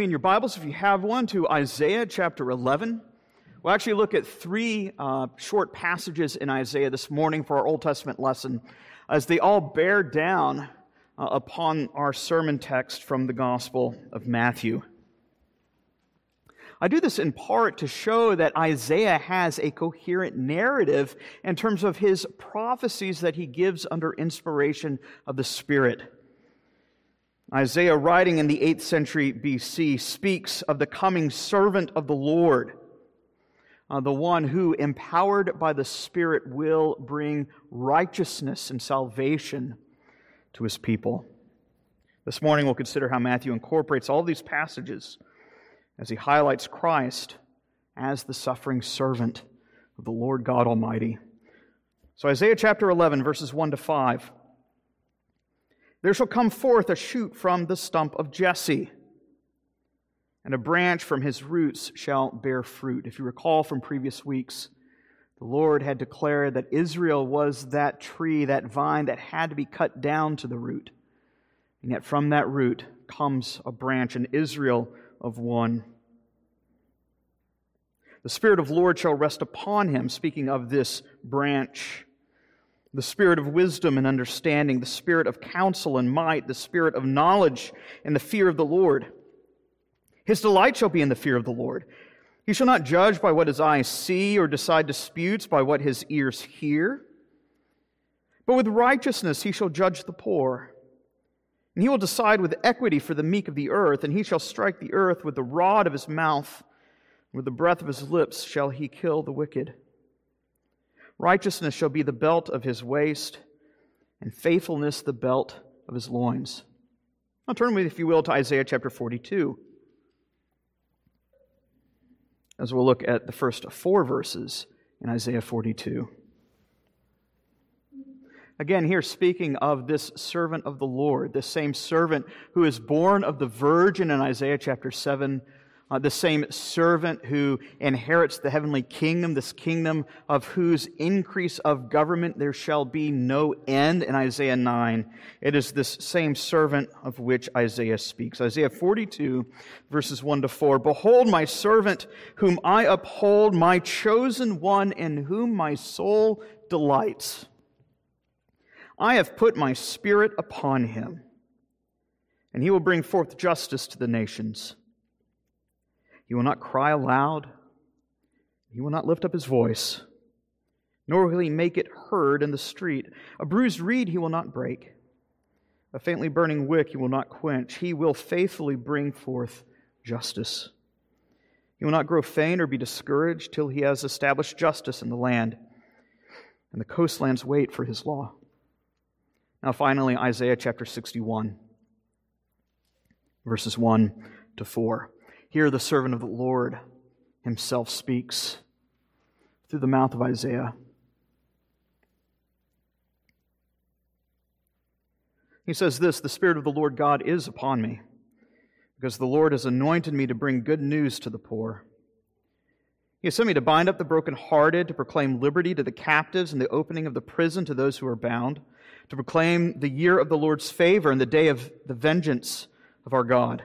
me in your Bibles, if you have one, to Isaiah chapter 11. We'll actually look at three uh, short passages in Isaiah this morning for our Old Testament lesson, as they all bear down uh, upon our sermon text from the Gospel of Matthew. I do this in part to show that Isaiah has a coherent narrative in terms of his prophecies that he gives under inspiration of the Spirit. Isaiah, writing in the 8th century BC, speaks of the coming servant of the Lord, uh, the one who, empowered by the Spirit, will bring righteousness and salvation to his people. This morning, we'll consider how Matthew incorporates all these passages as he highlights Christ as the suffering servant of the Lord God Almighty. So, Isaiah chapter 11, verses 1 to 5. There shall come forth a shoot from the stump of Jesse, and a branch from his roots shall bear fruit. If you recall from previous weeks, the Lord had declared that Israel was that tree, that vine that had to be cut down to the root. And yet from that root comes a branch, an Israel of one. The Spirit of Lord shall rest upon him, speaking of this branch. The Spirit of wisdom and understanding, the Spirit of counsel and might, the Spirit of knowledge and the fear of the Lord. His delight shall be in the fear of the Lord. He shall not judge by what his eyes see or decide disputes by what his ears hear. But with righteousness he shall judge the poor. And he will decide with equity for the meek of the earth, and he shall strike the earth with the rod of his mouth. And with the breath of his lips shall he kill the wicked. Righteousness shall be the belt of his waist, and faithfulness the belt of his loins. Now turn with, if you will, to Isaiah chapter 42. As we'll look at the first four verses in Isaiah 42. Again, here speaking of this servant of the Lord, this same servant who is born of the virgin in Isaiah chapter 7 uh, the same servant who inherits the heavenly kingdom, this kingdom of whose increase of government there shall be no end in Isaiah 9. It is this same servant of which Isaiah speaks. Isaiah 42, verses 1 to 4. Behold, my servant, whom I uphold, my chosen one, in whom my soul delights. I have put my spirit upon him, and he will bring forth justice to the nations. He will not cry aloud. He will not lift up his voice, nor will he make it heard in the street. A bruised reed he will not break. A faintly burning wick he will not quench. He will faithfully bring forth justice. He will not grow faint or be discouraged till he has established justice in the land, and the coastlands wait for his law. Now, finally, Isaiah chapter 61, verses 1 to 4. Here, the servant of the Lord himself speaks through the mouth of Isaiah. He says this The Spirit of the Lord God is upon me, because the Lord has anointed me to bring good news to the poor. He has sent me to bind up the brokenhearted, to proclaim liberty to the captives, and the opening of the prison to those who are bound, to proclaim the year of the Lord's favor and the day of the vengeance of our God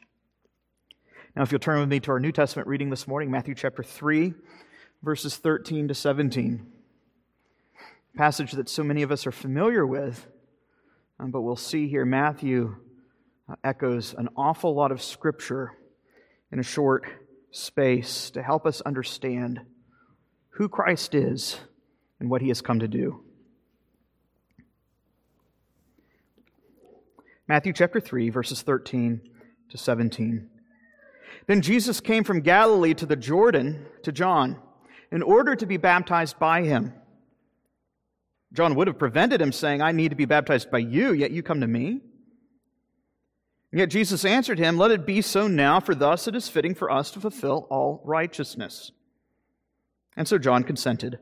Now, if you'll turn with me to our New Testament reading this morning, Matthew chapter 3, verses 13 to 17. A passage that so many of us are familiar with, um, but we'll see here Matthew uh, echoes an awful lot of scripture in a short space to help us understand who Christ is and what he has come to do. Matthew chapter 3, verses 13 to 17. Then Jesus came from Galilee to the Jordan to John in order to be baptized by him. John would have prevented him, saying, I need to be baptized by you, yet you come to me. And Yet Jesus answered him, Let it be so now, for thus it is fitting for us to fulfill all righteousness. And so John consented.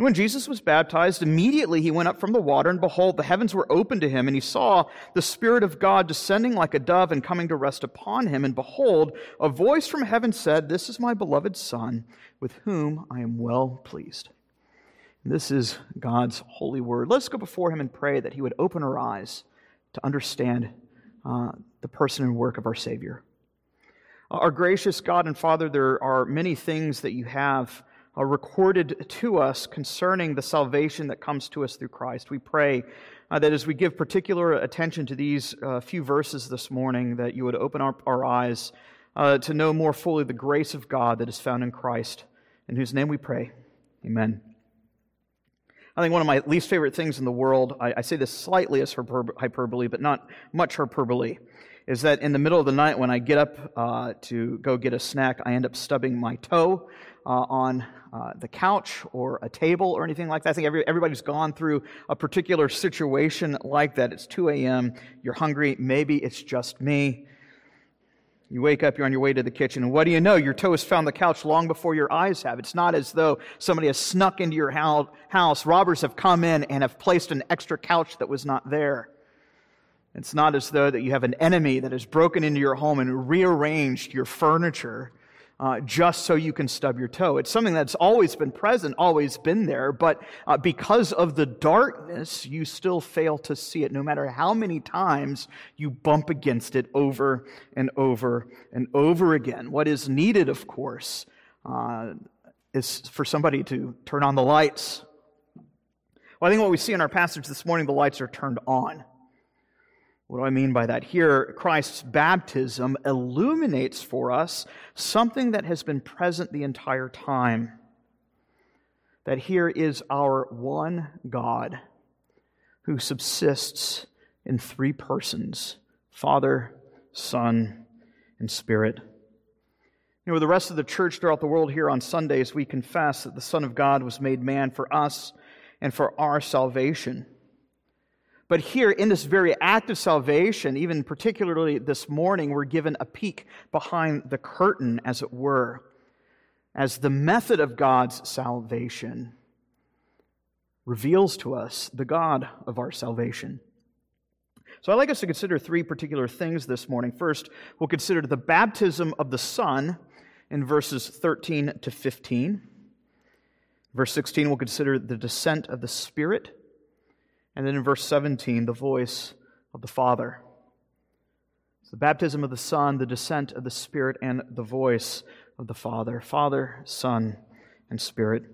And when Jesus was baptized, immediately he went up from the water, and behold, the heavens were opened to him, and he saw the Spirit of God descending like a dove and coming to rest upon him. And behold, a voice from heaven said, This is my beloved Son, with whom I am well pleased. This is God's holy word. Let's go before him and pray that he would open our eyes to understand uh, the person and work of our Savior. Our gracious God and Father, there are many things that you have recorded to us concerning the salvation that comes to us through Christ. We pray uh, that as we give particular attention to these uh, few verses this morning, that you would open up our eyes uh, to know more fully the grace of God that is found in Christ, in whose name we pray. Amen. I think one of my least favorite things in the world, I, I say this slightly as hyperbole, but not much hyperbole, is that in the middle of the night when I get up uh, to go get a snack, I end up stubbing my toe uh, on uh, the couch or a table or anything like that. I think every, everybody's gone through a particular situation like that. It's 2 a.m., you're hungry, maybe it's just me. You wake up, you're on your way to the kitchen, and what do you know? Your toe has found the couch long before your eyes have. It's not as though somebody has snuck into your house, robbers have come in and have placed an extra couch that was not there. It's not as though that you have an enemy that has broken into your home and rearranged your furniture uh, just so you can stub your toe. It's something that's always been present, always been there, but uh, because of the darkness, you still fail to see it, no matter how many times you bump against it over and over and over again. What is needed, of course, uh, is for somebody to turn on the lights. Well, I think what we see in our passage this morning, the lights are turned on. What do I mean by that? Here, Christ's baptism illuminates for us something that has been present the entire time. That here is our one God who subsists in three persons Father, Son, and Spirit. You know, with the rest of the church throughout the world here on Sundays, we confess that the Son of God was made man for us and for our salvation. But here, in this very act of salvation, even particularly this morning, we're given a peek behind the curtain, as it were, as the method of God's salvation reveals to us the God of our salvation. So I'd like us to consider three particular things this morning. First, we'll consider the baptism of the Son in verses 13 to 15. Verse 16, we'll consider the descent of the Spirit. And then in verse 17, the voice of the Father. It's the baptism of the Son, the descent of the Spirit, and the voice of the Father. Father, Son, and Spirit.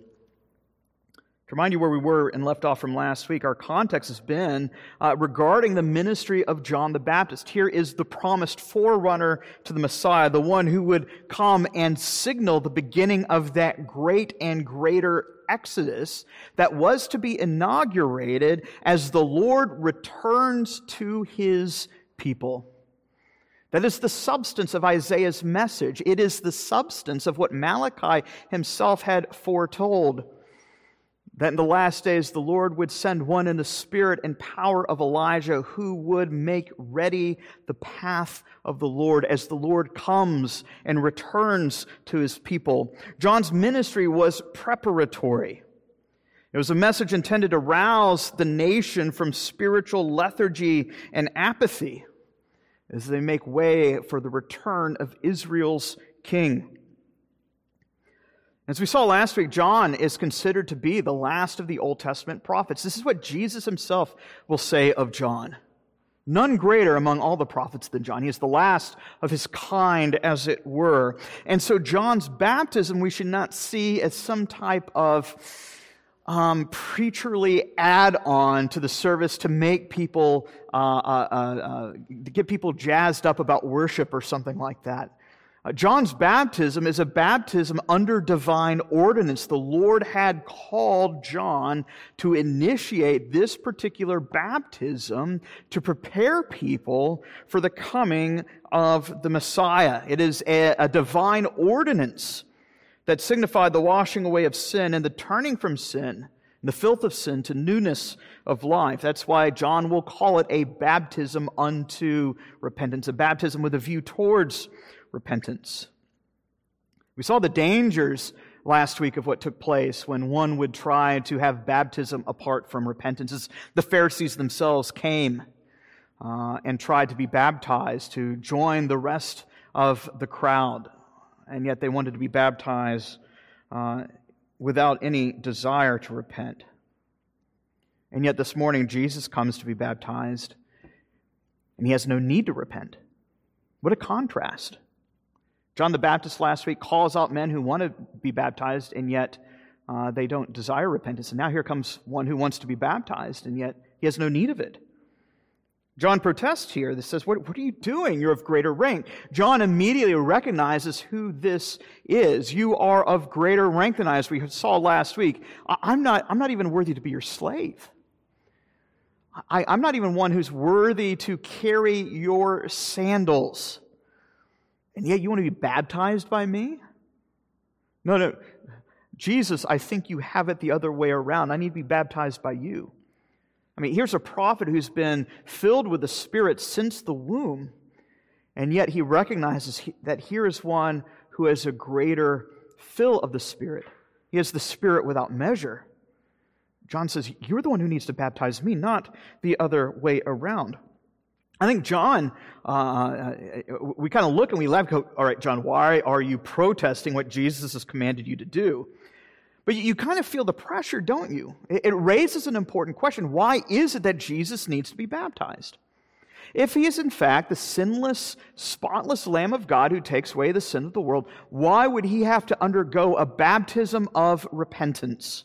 To remind you where we were and left off from last week, our context has been uh, regarding the ministry of John the Baptist. Here is the promised forerunner to the Messiah, the one who would come and signal the beginning of that great and greater Exodus that was to be inaugurated as the Lord returns to his people. That is the substance of Isaiah's message. It is the substance of what Malachi himself had foretold. That in the last days the Lord would send one in the spirit and power of Elijah who would make ready the path of the Lord as the Lord comes and returns to his people. John's ministry was preparatory. It was a message intended to rouse the nation from spiritual lethargy and apathy as they make way for the return of Israel's king. As we saw last week, John is considered to be the last of the Old Testament prophets. This is what Jesus himself will say of John. None greater among all the prophets than John. He is the last of his kind, as it were. And so, John's baptism we should not see as some type of um, preacherly add on to the service to make people, uh, uh, uh, uh to get people jazzed up about worship or something like that. Uh, John's baptism is a baptism under divine ordinance. The Lord had called John to initiate this particular baptism to prepare people for the coming of the Messiah. It is a, a divine ordinance that signified the washing away of sin and the turning from sin the filth of sin to newness of life. That's why John will call it a baptism unto repentance, a baptism with a view towards repentance. We saw the dangers last week of what took place when one would try to have baptism apart from repentance. As the Pharisees themselves came uh, and tried to be baptized to join the rest of the crowd, and yet they wanted to be baptized uh, without any desire to repent. And yet this morning, Jesus comes to be baptized, and he has no need to repent. What a contrast. John the Baptist last week calls out men who want to be baptized, and yet uh, they don't desire repentance. And now here comes one who wants to be baptized, and yet he has no need of it. John protests here. This says, what, what, are you doing? You're of greater rank. John immediately recognizes who this is. You are of greater rank than I, as we saw last week. I, am not, I'm not even worthy to be your slave. I, I'm not even one who's worthy to carry your sandals. And yet you want to be baptized by me? No, no. Jesus, I think you have it the other way around. I need to be baptized by you. I mean, here's a prophet who's been filled with the Spirit since the womb, and yet he recognizes that here is one who has a greater fill of the Spirit. He has the Spirit without measure. John says, You're the one who needs to baptize me, not the other way around. I think John, uh, uh we kind of look and we laugh, go, All right, John, why are you protesting what Jesus has commanded you to do? But you kind of feel the pressure, don't you? It raises an important question. Why is it that Jesus needs to be baptized? If he is in fact the sinless, spotless Lamb of God who takes away the sin of the world, why would he have to undergo a baptism of repentance?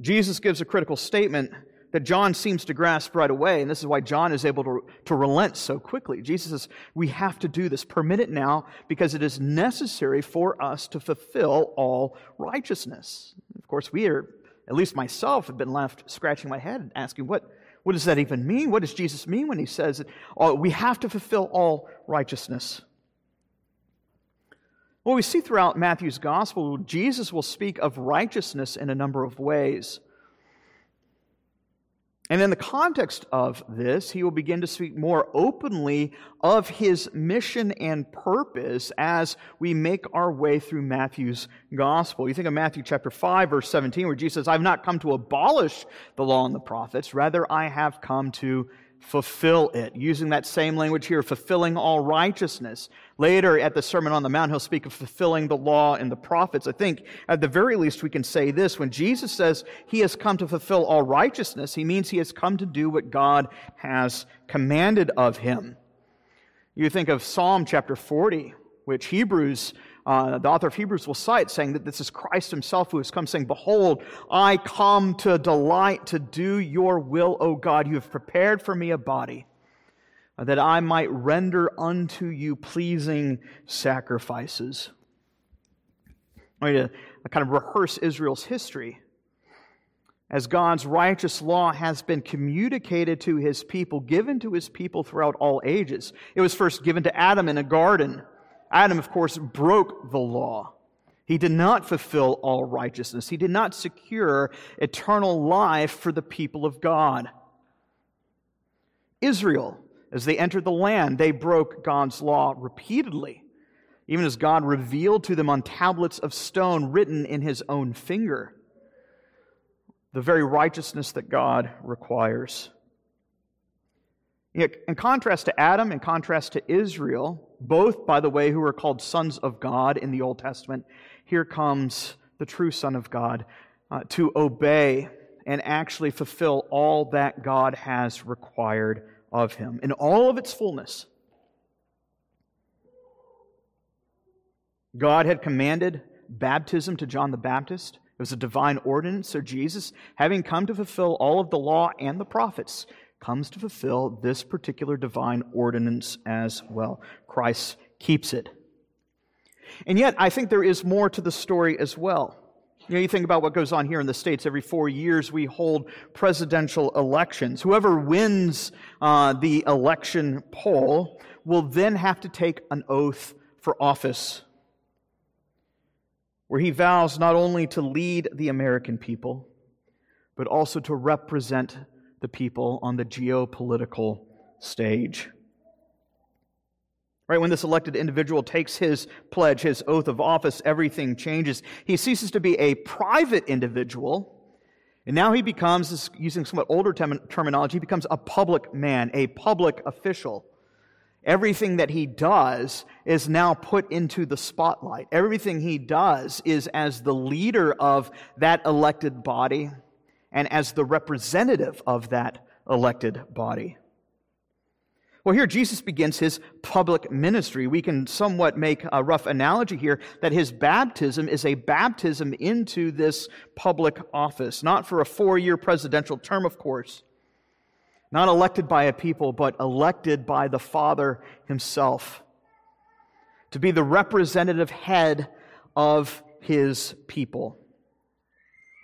Jesus gives a critical statement that John seems to grasp right away, and this is why John is able to, to relent so quickly. Jesus says, We have to do this. Permit it now because it is necessary for us to fulfill all righteousness. Of course, we are, at least myself, have been left scratching my head and asking, What, what does that even mean? What does Jesus mean when he says that oh, we have to fulfill all righteousness? Well, we see throughout Matthew's gospel, Jesus will speak of righteousness in a number of ways. And in the context of this, he will begin to speak more openly of his mission and purpose as we make our way through Matthew's gospel. You think of Matthew chapter 5, verse 17, where Jesus says, I've not come to abolish the law and the prophets, rather, I have come to fulfill it. Using that same language here, fulfilling all righteousness. Later at the Sermon on the Mount, he'll speak of fulfilling the law and the prophets. I think at the very least we can say this. When Jesus says he has come to fulfill all righteousness, he means he has come to do what God has commanded of him. You think of Psalm chapter 40, which Hebrews uh, the author of Hebrews will cite, saying that this is Christ himself who has come, saying, Behold, I come to delight to do your will, O God. You have prepared for me a body, that I might render unto you pleasing sacrifices. I want to kind of rehearse Israel's history. As God's righteous law has been communicated to his people, given to his people throughout all ages. It was first given to Adam in a garden Adam, of course, broke the law. He did not fulfill all righteousness. He did not secure eternal life for the people of God. Israel, as they entered the land, they broke God's law repeatedly, even as God revealed to them on tablets of stone written in his own finger the very righteousness that God requires. In contrast to Adam, in contrast to Israel, both, by the way, who are called sons of God in the Old Testament, here comes the true Son of God uh, to obey and actually fulfill all that God has required of him in all of its fullness. God had commanded baptism to John the Baptist. It was a divine ordinance. So Jesus, having come to fulfill all of the law and the prophets, comes to fulfill this particular divine ordinance as well. Christ keeps it. And yet, I think there is more to the story as well. You know, you think about what goes on here in the States. Every four years, we hold presidential elections. Whoever wins uh, the election poll will then have to take an oath for office. where he vows not only to lead the American people, but also to represent the people on the geopolitical stage. Right, when this elected individual takes his pledge, his oath of office, everything changes. He ceases to be a private individual, and now he becomes, using somewhat older term- terminology, he becomes a public man, a public official. Everything that he does is now put into the spotlight. Everything he does is as the leader of that elected body and as the representative of that elected body. Well, here Jesus begins his public ministry. We can somewhat make a rough analogy here that his baptism is a baptism into this public office, not for a four year presidential term, of course, not elected by a people, but elected by the Father himself to be the representative head of his people.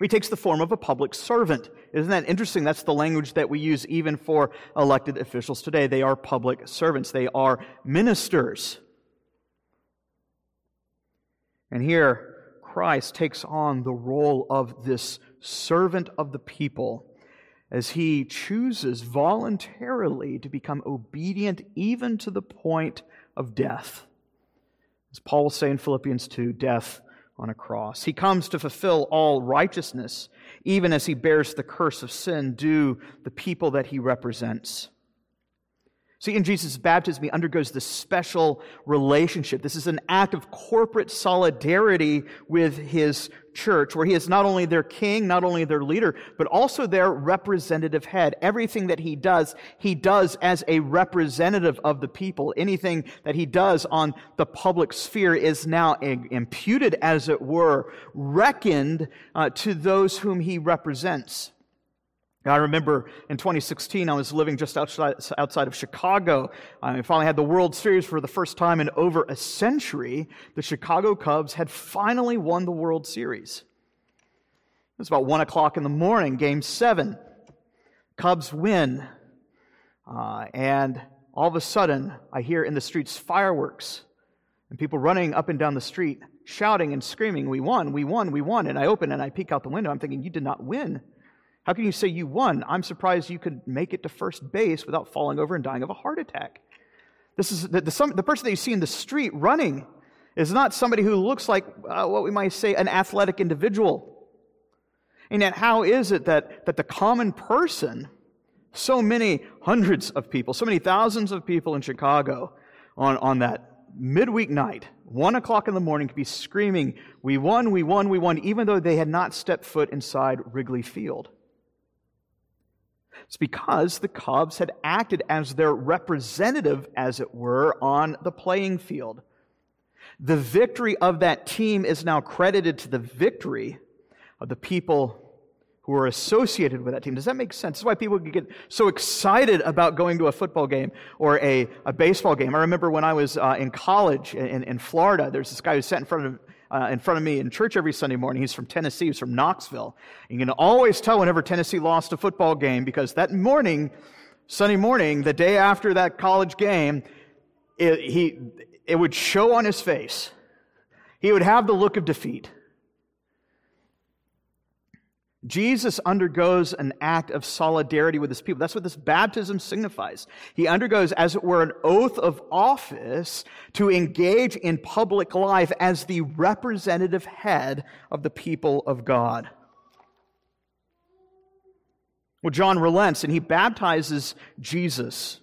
He takes the form of a public servant. Isn't that interesting? That's the language that we use even for elected officials today. They are public servants, they are ministers. And here, Christ takes on the role of this servant of the people as he chooses voluntarily to become obedient even to the point of death. As Paul will say in Philippians 2, death on a cross. He comes to fulfill all righteousness, even as he bears the curse of sin due the people that he represents. See, in Jesus' baptism, he undergoes this special relationship. This is an act of corporate solidarity with his church, where he is not only their king, not only their leader, but also their representative head. Everything that he does, he does as a representative of the people. Anything that he does on the public sphere is now imputed, as it were, reckoned uh, to those whom he represents. I remember in 2016, I was living just outside, outside of Chicago. I finally had the World Series for the first time in over a century. The Chicago Cubs had finally won the World Series. It was about 1 o'clock in the morning, game seven. Cubs win. Uh, and all of a sudden, I hear in the streets fireworks and people running up and down the street, shouting and screaming, We won, we won, we won. And I open and I peek out the window. I'm thinking, You did not win. How can you say you won? I'm surprised you could make it to first base without falling over and dying of a heart attack. This is the, the, some, the person that you see in the street running is not somebody who looks like uh, what we might say an athletic individual. And yet, how is it that, that the common person, so many hundreds of people, so many thousands of people in Chicago on, on that midweek night, one o'clock in the morning, could be screaming, We won, we won, we won, even though they had not stepped foot inside Wrigley Field? It's because the Cubs had acted as their representative, as it were, on the playing field. The victory of that team is now credited to the victory of the people who are associated with that team. Does that make sense? That's why people get so excited about going to a football game or a, a baseball game. I remember when I was uh, in college in, in Florida, there's this guy who sat in front of uh, in front of me in church every Sunday morning. He's from Tennessee, he's from Knoxville. You can always tell whenever Tennessee lost a football game because that morning, Sunday morning, the day after that college game, it, he, it would show on his face. He would have the look of defeat. Jesus undergoes an act of solidarity with his people. That's what this baptism signifies. He undergoes, as it were, an oath of office to engage in public life as the representative head of the people of God. Well, John relents and he baptizes Jesus.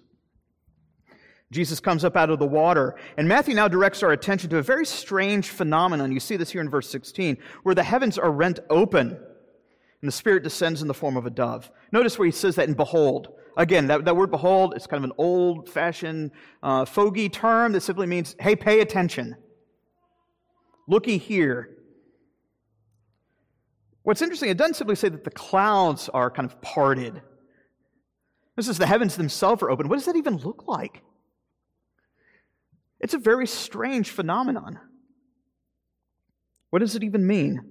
Jesus comes up out of the water. And Matthew now directs our attention to a very strange phenomenon. You see this here in verse 16, where the heavens are rent open and the Spirit descends in the form of a dove. Notice where he says that in behold. Again, that, that word behold is kind of an old fashioned uh, fogey term that simply means, hey, pay attention. Looky here. What's interesting, it doesn't simply say that the clouds are kind of parted. This is the heavens themselves are open. What does that even look like? It's a very strange phenomenon. What does it even mean?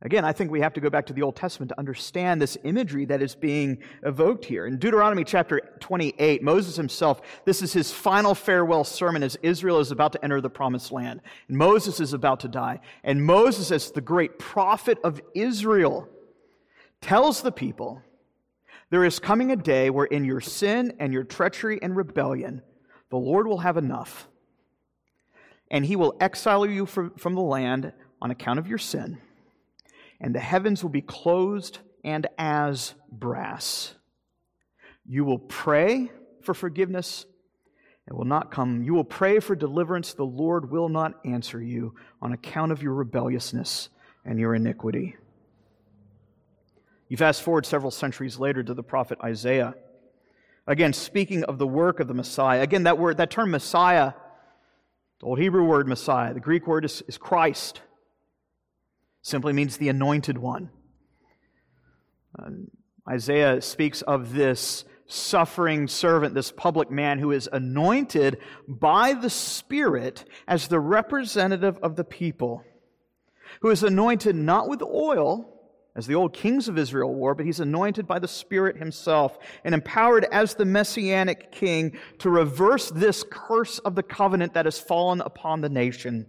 Again, I think we have to go back to the Old Testament to understand this imagery that is being evoked here. In Deuteronomy chapter 28, Moses himself, this is his final farewell sermon as Israel is about to enter the promised land. And Moses is about to die. And Moses, as the great prophet of Israel, tells the people, There is coming a day where in your sin and your treachery and rebellion, the Lord will have enough. And he will exile you from, from the land on account of your sin and the heavens will be closed and as brass. You will pray for forgiveness, it will not come. You will pray for deliverance, the Lord will not answer you on account of your rebelliousness and your iniquity. You fast forward several centuries later to the prophet Isaiah. Again, speaking of the work of the Messiah. Again, that word, that term Messiah, the old Hebrew word Messiah, the Greek word is, is Christ simply means the anointed one. Uh, Isaiah speaks of this suffering servant, this public man who is anointed by the Spirit as the representative of the people, who is anointed not with oil, as the old kings of Israel were, but he's anointed by the Spirit himself and empowered as the messianic king to reverse this curse of the covenant that has fallen upon the nation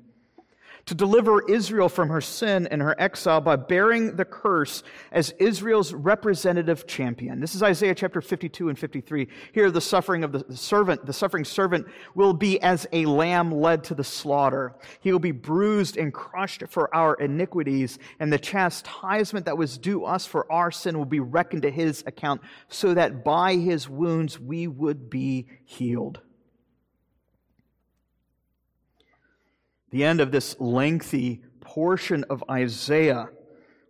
to deliver Israel from her sin and her exile by bearing the curse as Israel's representative champion. This is Isaiah chapter 52 and 53. Here, the suffering of the servant, the suffering servant will be as a lamb led to the slaughter. He will be bruised and crushed for our iniquities, and the chastisement that was due us for our sin will be reckoned to his account, so that by his wounds we would be healed. The end of this lengthy portion of Isaiah.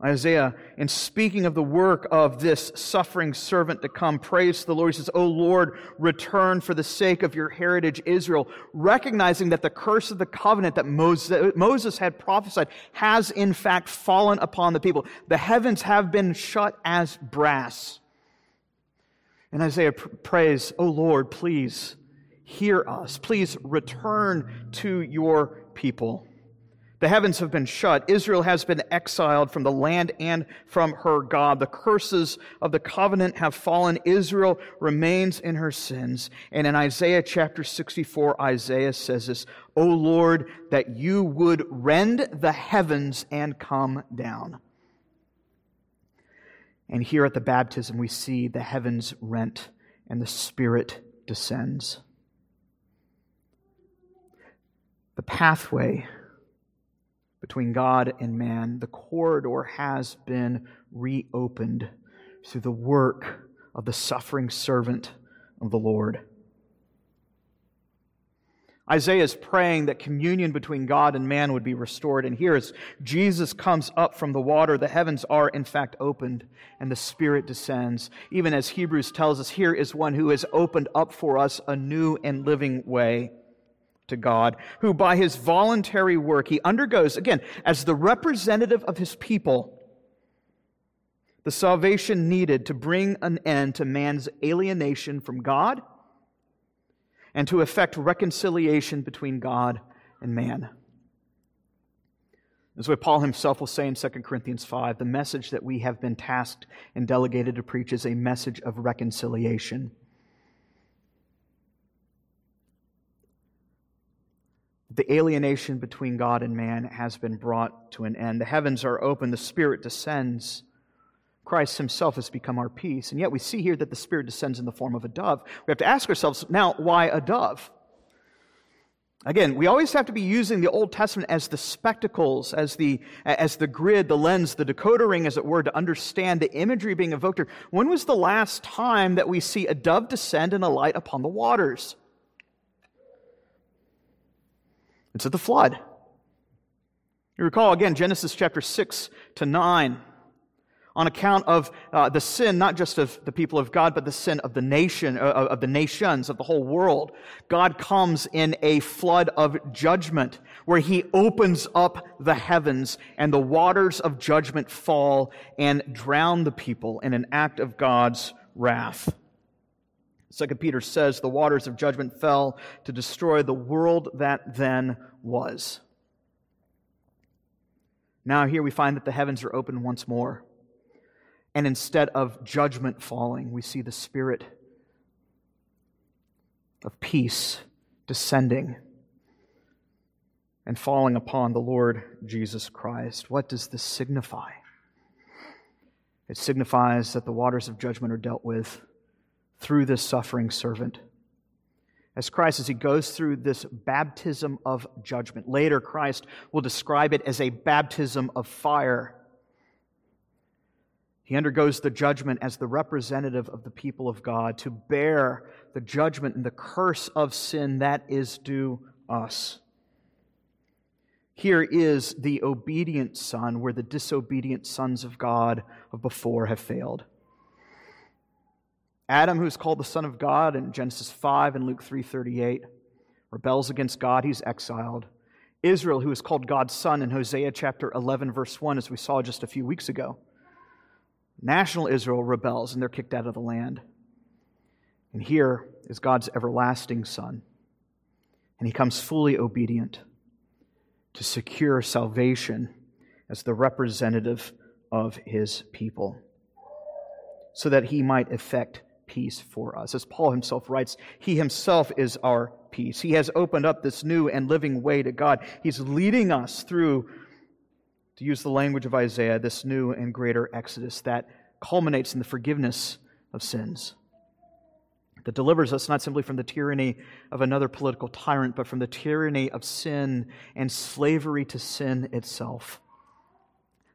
Isaiah, in speaking of the work of this suffering servant to come, prays the Lord. He says, O Lord, return for the sake of your heritage, Israel, recognizing that the curse of the covenant that Moses had prophesied has in fact fallen upon the people. The heavens have been shut as brass. And Isaiah prays, O Lord, please hear us. Please return to your people. The heavens have been shut. Israel has been exiled from the land and from her God. The curses of the covenant have fallen. Israel remains in her sins. And in Isaiah chapter 64, Isaiah says this, O Lord, that you would rend the heavens and come down. And here at the baptism, we see the heavens rent and the Spirit descends. The pathway between God and man, the corridor has been reopened through the work of the suffering servant of the Lord. Isaiah is praying that communion between God and man would be restored. And here, as Jesus comes up from the water, the heavens are in fact opened and the Spirit descends. Even as Hebrews tells us, here is one who has opened up for us a new and living way to God, who by his voluntary work, he undergoes, again, as the representative of his people, the salvation needed to bring an end to man's alienation from God and to effect reconciliation between God and man. As what Paul himself will say in 2 Corinthians 5 the message that we have been tasked and delegated to preach is a message of reconciliation. The alienation between God and man has been brought to an end. The heavens are open, the Spirit descends. Christ himself has become our peace. And yet we see here that the Spirit descends in the form of a dove. We have to ask ourselves now, why a dove? Again, we always have to be using the Old Testament as the spectacles, as the, as the grid, the lens, the decoder ring, as it were, to understand the imagery being evoked here. When was the last time that we see a dove descend and alight upon the waters? It's at the flood. You recall again Genesis chapter 6 to 9 on account of uh, the sin, not just of the people of God, but the sin of the nation, uh, of the nations, of the whole world. God comes in a flood of judgment where he opens up the heavens and the waters of judgment fall and drown the people in an act of God's wrath. Second Peter says the waters of judgment fell to destroy the world that then was. Now, here we find that the heavens are open once more. And instead of judgment falling, we see the Spirit of peace descending and falling upon the Lord Jesus Christ. What does this signify? It signifies that the waters of judgment are dealt with through this suffering servant. As Christ, as he goes through this baptism of judgment, later Christ will describe it as a baptism of fire. He undergoes the judgment as the representative of the people of God to bear the judgment and the curse of sin that is due us. Here is the obedient son where the disobedient sons of God of before have failed. Adam, who's called the son of God in Genesis 5 and Luke 3:38, rebels against God, he's exiled. Israel, who is called God's son in Hosea chapter 11 verse 1 as we saw just a few weeks ago. National Israel rebels and they're kicked out of the land. And here is God's everlasting son. And he comes fully obedient to secure salvation as the representative of his people, so that he might effect peace for us. As Paul himself writes, he himself is our peace. He has opened up this new and living way to God. He's leading us through, to use the language of Isaiah, this new and greater exodus that culminates in the forgiveness of sins that delivers us not simply from the tyranny of another political tyrant, but from the tyranny of sin and slavery to sin itself.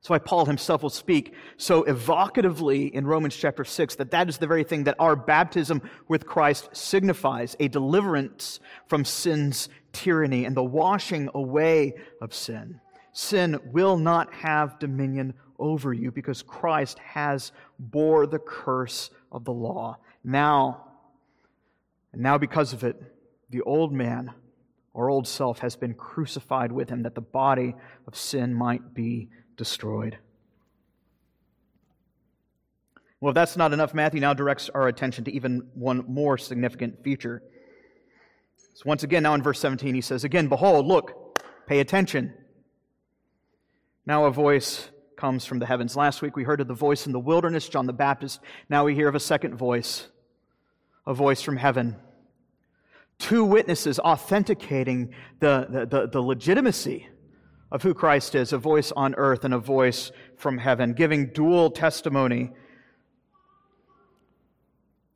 That's why Paul himself will speak so evocatively in Romans chapter 6 that that is the very thing that our baptism with Christ signifies a deliverance from sin's tyranny and the washing away of sin. Sin will not have dominion over you because Christ has bore the curse of the law. Now, and now, because of it, the old man, our old self, has been crucified with him that the body of sin might be destroyed. Well, if that's not enough, Matthew now directs our attention to even one more significant feature. So, once again, now in verse 17, he says, Again, behold, look, pay attention. Now a voice comes from the heavens. Last week we heard of the voice in the wilderness, John the Baptist. Now we hear of a second voice a voice from heaven. Two witnesses authenticating the, the, the, the, legitimacy of who Christ is a voice on earth and a voice from heaven, giving dual testimony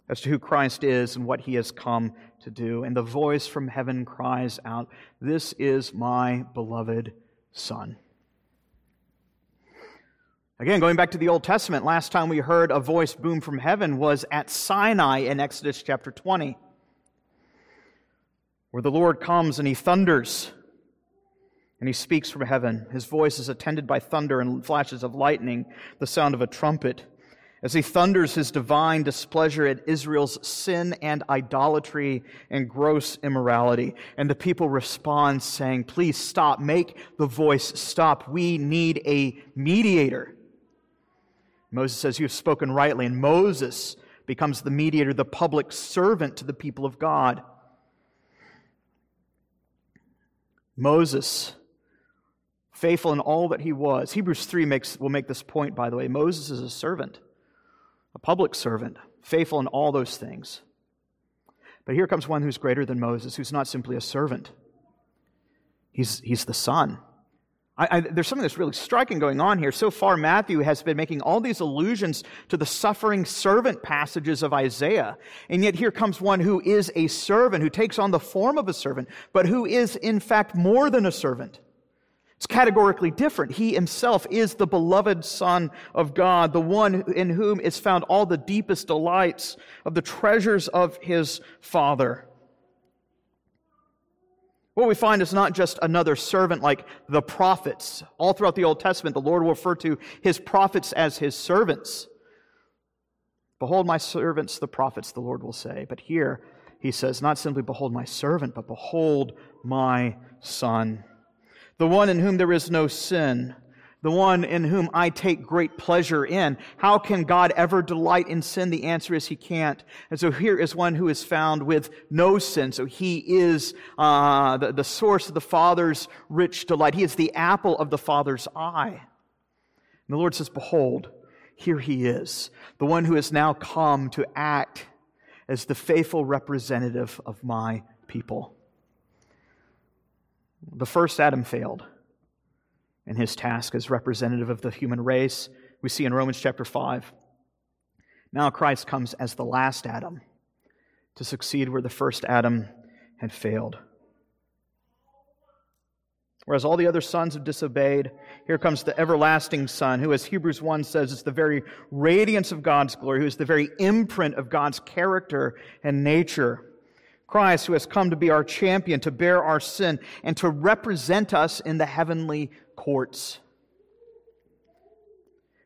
as to who Christ is and what he has come to do. And the voice from heaven cries out, This is my beloved Son. Again, going back to the Old Testament, last time we heard a voice boom from heaven was at Sinai in Exodus chapter 20, where the Lord comes and he thunders and he speaks from heaven. His voice is attended by thunder and flashes of lightning, the sound of a trumpet, as he thunders his divine displeasure at Israel's sin and idolatry and gross immorality. And the people respond saying, Please stop, make the voice stop. We need a mediator. Moses says, You have spoken rightly. And Moses becomes the mediator, the public servant to the people of God. Moses, faithful in all that he was. Hebrews 3 makes, will make this point, by the way. Moses is a servant, a public servant, faithful in all those things. But here comes one who's greater than Moses, who's not simply a servant. He's, he's the son. I, I, there's something that's really striking going on here. So far, Matthew has been making all these allusions to the suffering servant passages of Isaiah. And yet here comes one who is a servant, who takes on the form of a servant, but who is in fact more than a servant. It's categorically different. He himself is the beloved Son of God, the one in whom is found all the deepest delights of the treasures of his Father. What we find is not just another servant like the prophets. All throughout the Old Testament, the Lord will refer to his prophets as his servants. Behold my servants, the prophets, the Lord will say. But here he says, not simply behold my servant, but behold my son. The one in whom there is no sin, the one in whom I take great pleasure in. How can God ever delight in sin? The answer is he can't. And so here is one who is found with no sin. So he is uh, the, the source of the Father's rich delight. He is the apple of the Father's eye. And the Lord says, Behold, here he is, the one who has now come to act as the faithful representative of my people. The first Adam failed in his task as representative of the human race. We see in Romans chapter 5. Now Christ comes as the last Adam to succeed where the first Adam had failed. Whereas all the other sons have disobeyed, here comes the everlasting Son, who, as Hebrews 1 says, is the very radiance of God's glory, who is the very imprint of God's character and nature. Christ, who has come to be our champion, to bear our sin, and to represent us in the heavenly courts.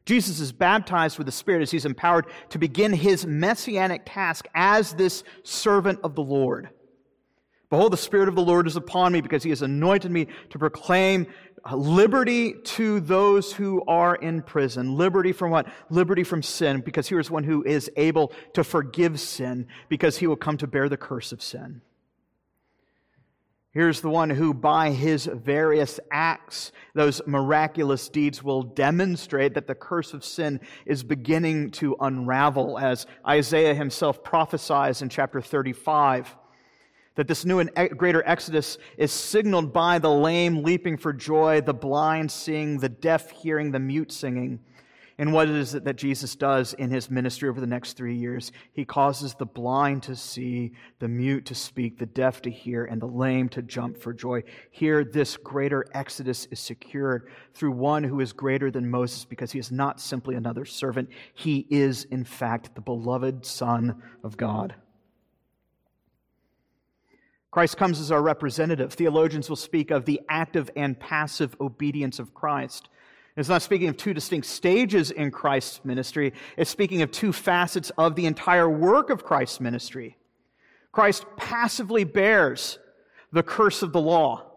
Jesus is baptized with the Spirit as he's empowered to begin his messianic task as this servant of the Lord. Behold, the Spirit of the Lord is upon me because he has anointed me to proclaim Uh, liberty to those who are in prison. Liberty from what? Liberty from sin, because here is one who is able to forgive sin, because he will come to bear the curse of sin. Here's the one who, by his various acts, those miraculous deeds, will demonstrate that the curse of sin is beginning to unravel, as Isaiah himself prophesies in chapter 35. That this new and greater exodus is signaled by the lame leaping for joy, the blind seeing, the deaf hearing, the mute singing. And what is it that Jesus does in his ministry over the next three years? He causes the blind to see, the mute to speak, the deaf to hear, and the lame to jump for joy. Here, this greater exodus is secured through one who is greater than Moses because he is not simply another servant. He is, in fact, the beloved Son of God. Christ comes as our representative. Theologians will speak of the active and passive obedience of Christ. It's not speaking of two distinct stages in Christ's ministry. It's speaking of two facets of the entire work of Christ's ministry. Christ passively bears the curse of the law,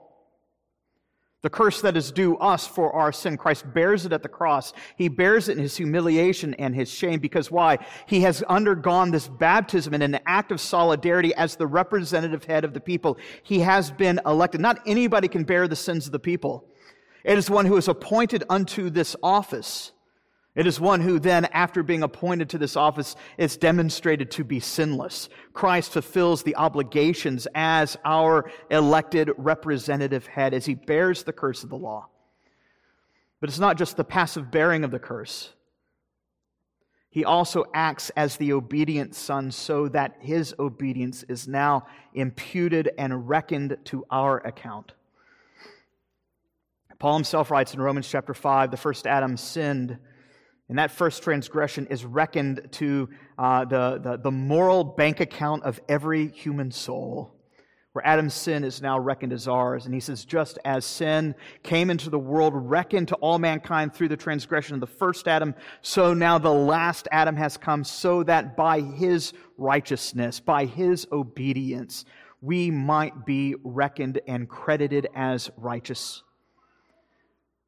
the curse that is due us for our sin. Christ bears it at the cross. He bears it in his humiliation and his shame because why? He has undergone this baptism in an act of solidarity as the representative head of the people. He has been elected. Not anybody can bear the sins of the people. It is one who is appointed unto this office. It is one who then, after being appointed to this office, is demonstrated to be sinless. Christ fulfills the obligations as our elected representative head as he bears the curse of the law. But it's not just the passive bearing of the curse. He also acts as the obedient son so that his obedience is now imputed and reckoned to our account. Paul himself writes in Romans chapter 5 the first Adam sinned, and that first transgression is reckoned to uh, the, the, the moral bank account of every human soul. Where Adam's sin is now reckoned as ours. And he says, just as sin came into the world, reckoned to all mankind through the transgression of the first Adam, so now the last Adam has come, so that by his righteousness, by his obedience, we might be reckoned and credited as righteous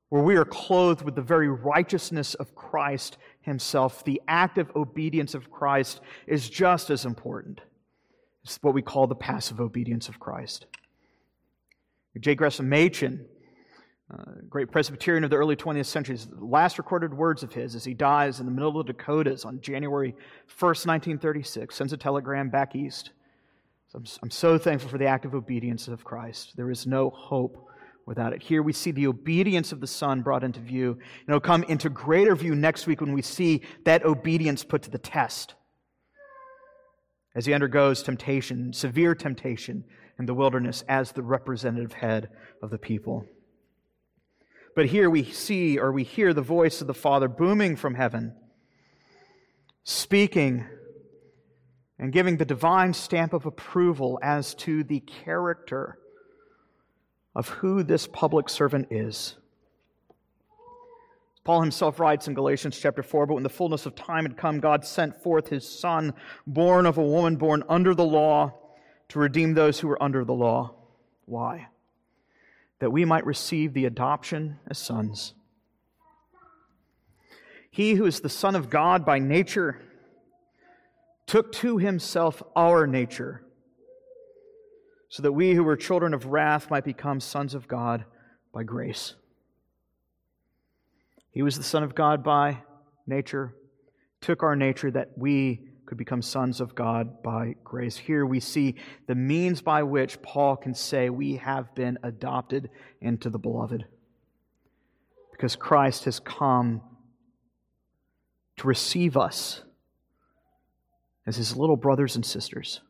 where we are clothed with the very righteousness of Christ Himself, the active obedience of Christ is just as important. It's what we call the passive obedience of Christ. J. Gresham Machen, uh, great Presbyterian of the early 20th century, the last recorded words of his as he dies in the middle of the Dakotas on January 1st, 1936, sends a telegram back east. So I'm, I'm so thankful for the active obedience of Christ. There is no hope without it. Here we see the obedience of the Son brought into view. And it'll come into greater view next week when we see that obedience put to the test as he undergoes temptation, severe temptation in the wilderness as the representative head of the people. But here we see or we hear the voice of the Father booming from heaven, speaking and giving the divine stamp of approval as to the character of who this public servant is. Paul himself writes in Galatians chapter 4 But when the fullness of time had come, God sent forth his Son, born of a woman born under the law, to redeem those who were under the law. Why? That we might receive the adoption as sons. He who is the Son of God by nature took to himself our nature, so that we who were children of wrath might become sons of God by grace. He was the Son of God by nature, took our nature that we could become sons of God by grace. Here we see the means by which Paul can say we have been adopted into the beloved. Because Christ has come to receive us as his little brothers and sisters,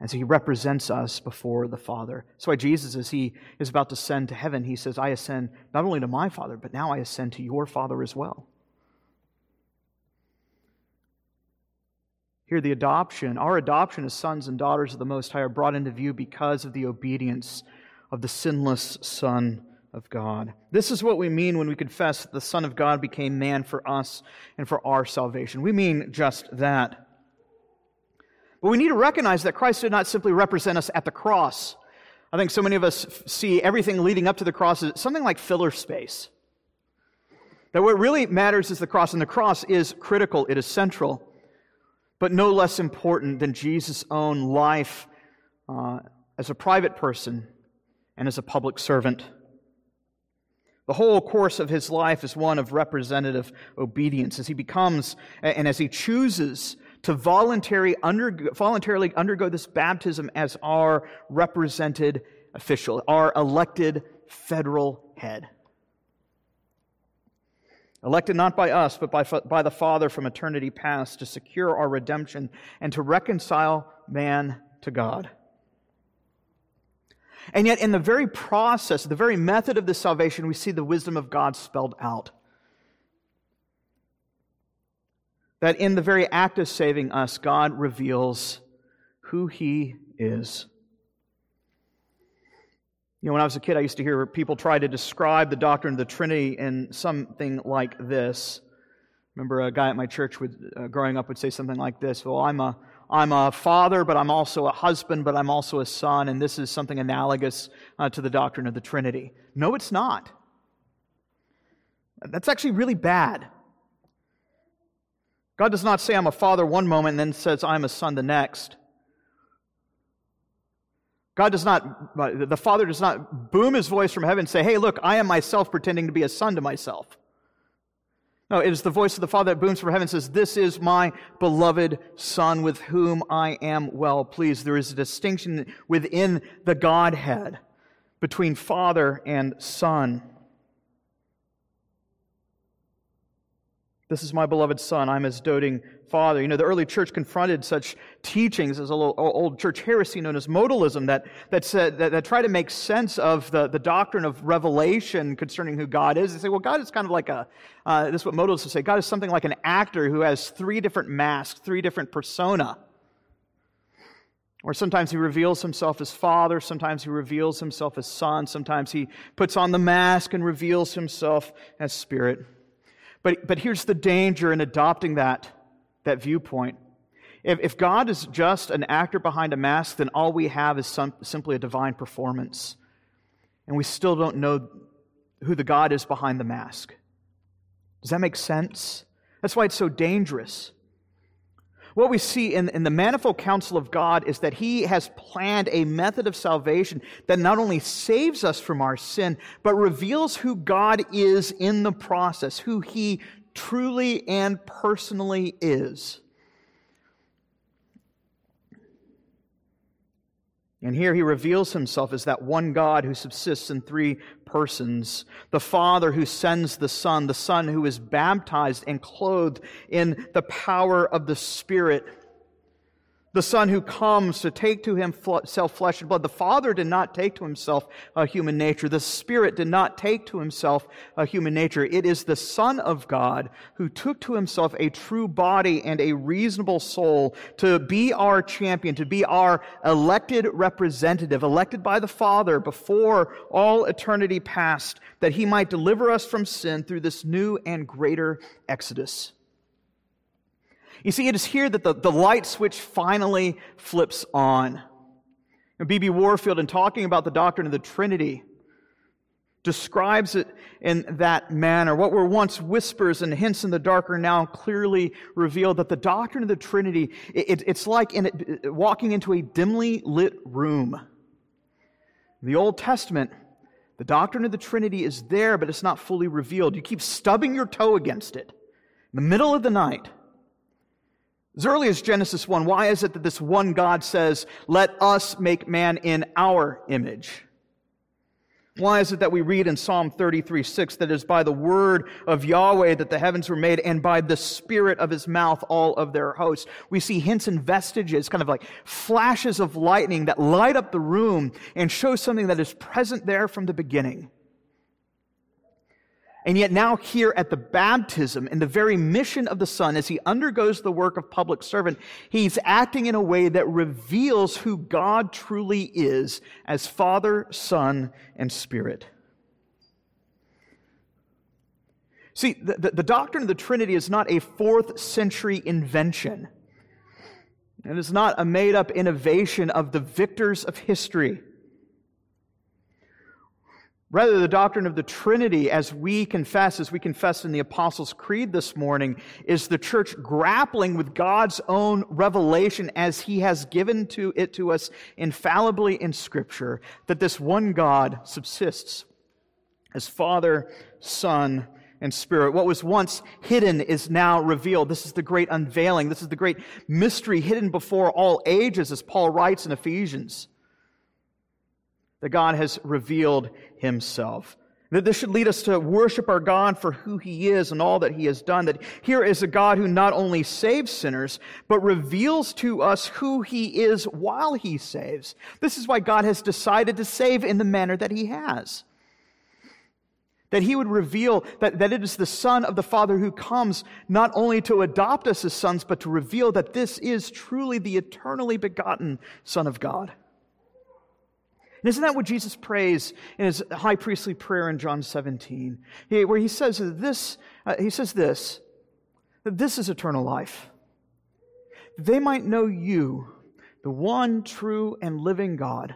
as he represents us before the Father. That's why Jesus, as he is about to ascend to heaven, he says, I ascend not only to my Father, but now I ascend to your Father as well. Here, the adoption, our adoption as sons and daughters of the Most High are brought into view because of the obedience of the sinless Son of God. This is what we mean when we confess that the Son of God became man for us and for our salvation. We mean just that. But we need to recognize that Christ did not simply represent us at the cross. I think so many of us see everything leading up to the cross as something like filler space. That what really matters is the cross, and the cross is critical, it is central but no less important than Jesus' own life uh, as a private person and as a public servant. The whole course of his life is one of representative obedience as he becomes and as he chooses to voluntarily undergo this baptism as our represented official, our elected federal head. Elected not by us, but by, by the Father from eternity past to secure our redemption and to reconcile man to God. And yet, in the very process, the very method of this salvation, we see the wisdom of God spelled out. That in the very act of saving us, God reveals who He is. You know, when I was a kid, I used to hear people try to describe the doctrine of the Trinity in something like this. Remember, a guy at my church would, uh, growing up would say something like this Well, I'm a, I'm a father, but I'm also a husband, but I'm also a son, and this is something analogous uh, to the doctrine of the Trinity. No, it's not. That's actually really bad. God does not say, I'm a father one moment and then says, I'm a son the next. God does not, the Father does not boom his voice from heaven and say, Hey, look, I am myself pretending to be a son to myself. No, it is the voice of the Father that booms from heaven and says, This is my beloved Son with whom I am well pleased. There is a distinction within the Godhead between Father and Son. This is my beloved son. I'm his doting father. You know, the early church confronted such teachings as a little old church heresy known as modalism that, that, said, that, that try to make sense of the, the doctrine of revelation concerning who God is. They say, well, God is kind of like a, uh, this is what modalists say, God is something like an actor who has three different masks, three different persona. Or sometimes he reveals himself as father, sometimes he reveals himself as son, sometimes he puts on the mask and reveals himself as spirit. But, but here's the danger in adopting that, that viewpoint. If, if God is just an actor behind a mask, then all we have is some, simply a divine performance. And we still don't know who the God is behind the mask. Does that make sense? That's why it's so dangerous. What we see in, in the manifold counsel of God is that He has planned a method of salvation that not only saves us from our sin, but reveals who God is in the process, who He truly and personally is. And here he reveals himself as that one God who subsists in three persons. The Father who sends the Son, the Son who is baptized and clothed in the power of the Spirit the Son who comes to take to himself flesh and blood. The Father did not take to himself a human nature. The Spirit did not take to himself a human nature. It is the Son of God who took to himself a true body and a reasonable soul to be our champion, to be our elected representative, elected by the Father before all eternity past, that he might deliver us from sin through this new and greater exodus. You see, it is here that the, the light switch finally flips on. B.B. Warfield, in talking about the doctrine of the Trinity, describes it in that manner. What were once whispers and hints in the dark are now clearly revealed that the doctrine of the Trinity, it, it's like in walking into a dimly lit room. In the Old Testament, the doctrine of the Trinity is there, but it's not fully revealed. You keep stubbing your toe against it in the middle of the night. As early as Genesis 1, why is it that this one God says, Let us make man in our image? Why is it that we read in Psalm 33 6 that it is by the word of Yahweh that the heavens were made and by the spirit of his mouth all of their hosts? We see hints and vestiges, kind of like flashes of lightning that light up the room and show something that is present there from the beginning. And yet, now, here at the baptism, in the very mission of the Son, as he undergoes the work of public servant, he's acting in a way that reveals who God truly is as Father, Son, and Spirit. See, the, the, the doctrine of the Trinity is not a fourth century invention. It is not a made up innovation of the victors of history. Rather, the doctrine of the Trinity, as we confess, as we confess in the Apostles' Creed this morning, is the church grappling with God's own revelation as He has given to it to us infallibly in Scripture, that this one God subsists as Father, Son, and Spirit. What was once hidden is now revealed. This is the great unveiling. This is the great mystery hidden before all ages, as Paul writes in Ephesians that God has revealed himself. That this should lead us to worship our God for who he is and all that he has done. That here is a God who not only saves sinners, but reveals to us who he is while he saves. This is why God has decided to save in the manner that he has. That he would reveal that, that it is the Son of the Father who comes not only to adopt us as sons, but to reveal that this is truly the eternally begotten Son of God. And isn't that what Jesus prays in his high priestly prayer in John 17? where he says this, uh, he says this, that this is eternal life. They might know you, the one true and living God,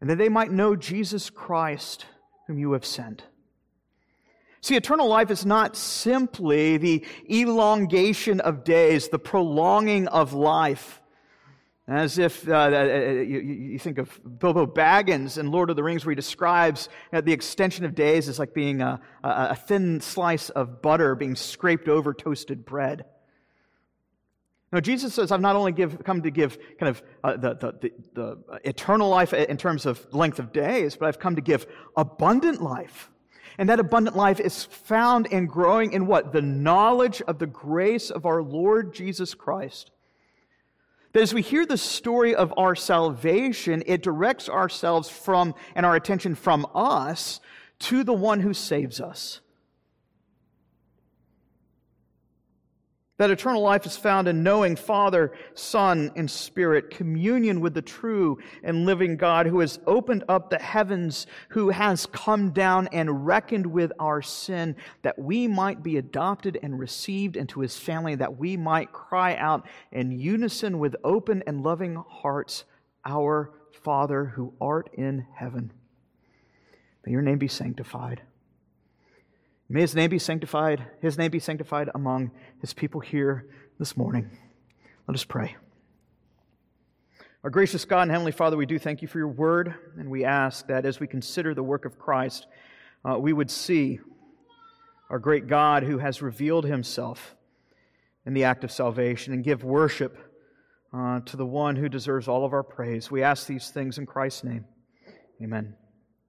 and that they might know Jesus Christ, whom you have sent. See, eternal life is not simply the elongation of days, the prolonging of life. As if uh, uh, uh, you, you, think of Bilbo Baggins in Lord of the Rings, where he describes uh, the extension of days as like being a, a, thin slice of butter being scraped over toasted bread. Now, Jesus says, I've not only give, come to give kind of uh, the, the, the, the eternal life in terms of length of days, but I've come to give abundant life. And that abundant life is found in growing in what? The knowledge of the grace of our Lord Jesus Christ that as we hear the story of our salvation, it directs ourselves from and our attention from us to the one who saves us. That eternal life is found in knowing Father, Son, and Spirit, communion with the true and living God who has opened up the heavens, who has come down and reckoned with our sin, that we might be adopted and received into his family, that we might cry out in unison with open and loving hearts, Our Father who art in heaven. May your name be sanctified. May his name be sanctified, his name be sanctified among his people here this morning. Let us pray. Our gracious God and Heavenly Father, we do thank you for your word, and we ask that as we consider the work of Christ, uh, we would see our great God who has revealed himself in the act of salvation and give worship uh, to the one who deserves all of our praise. We ask these things in Christ's name. Amen.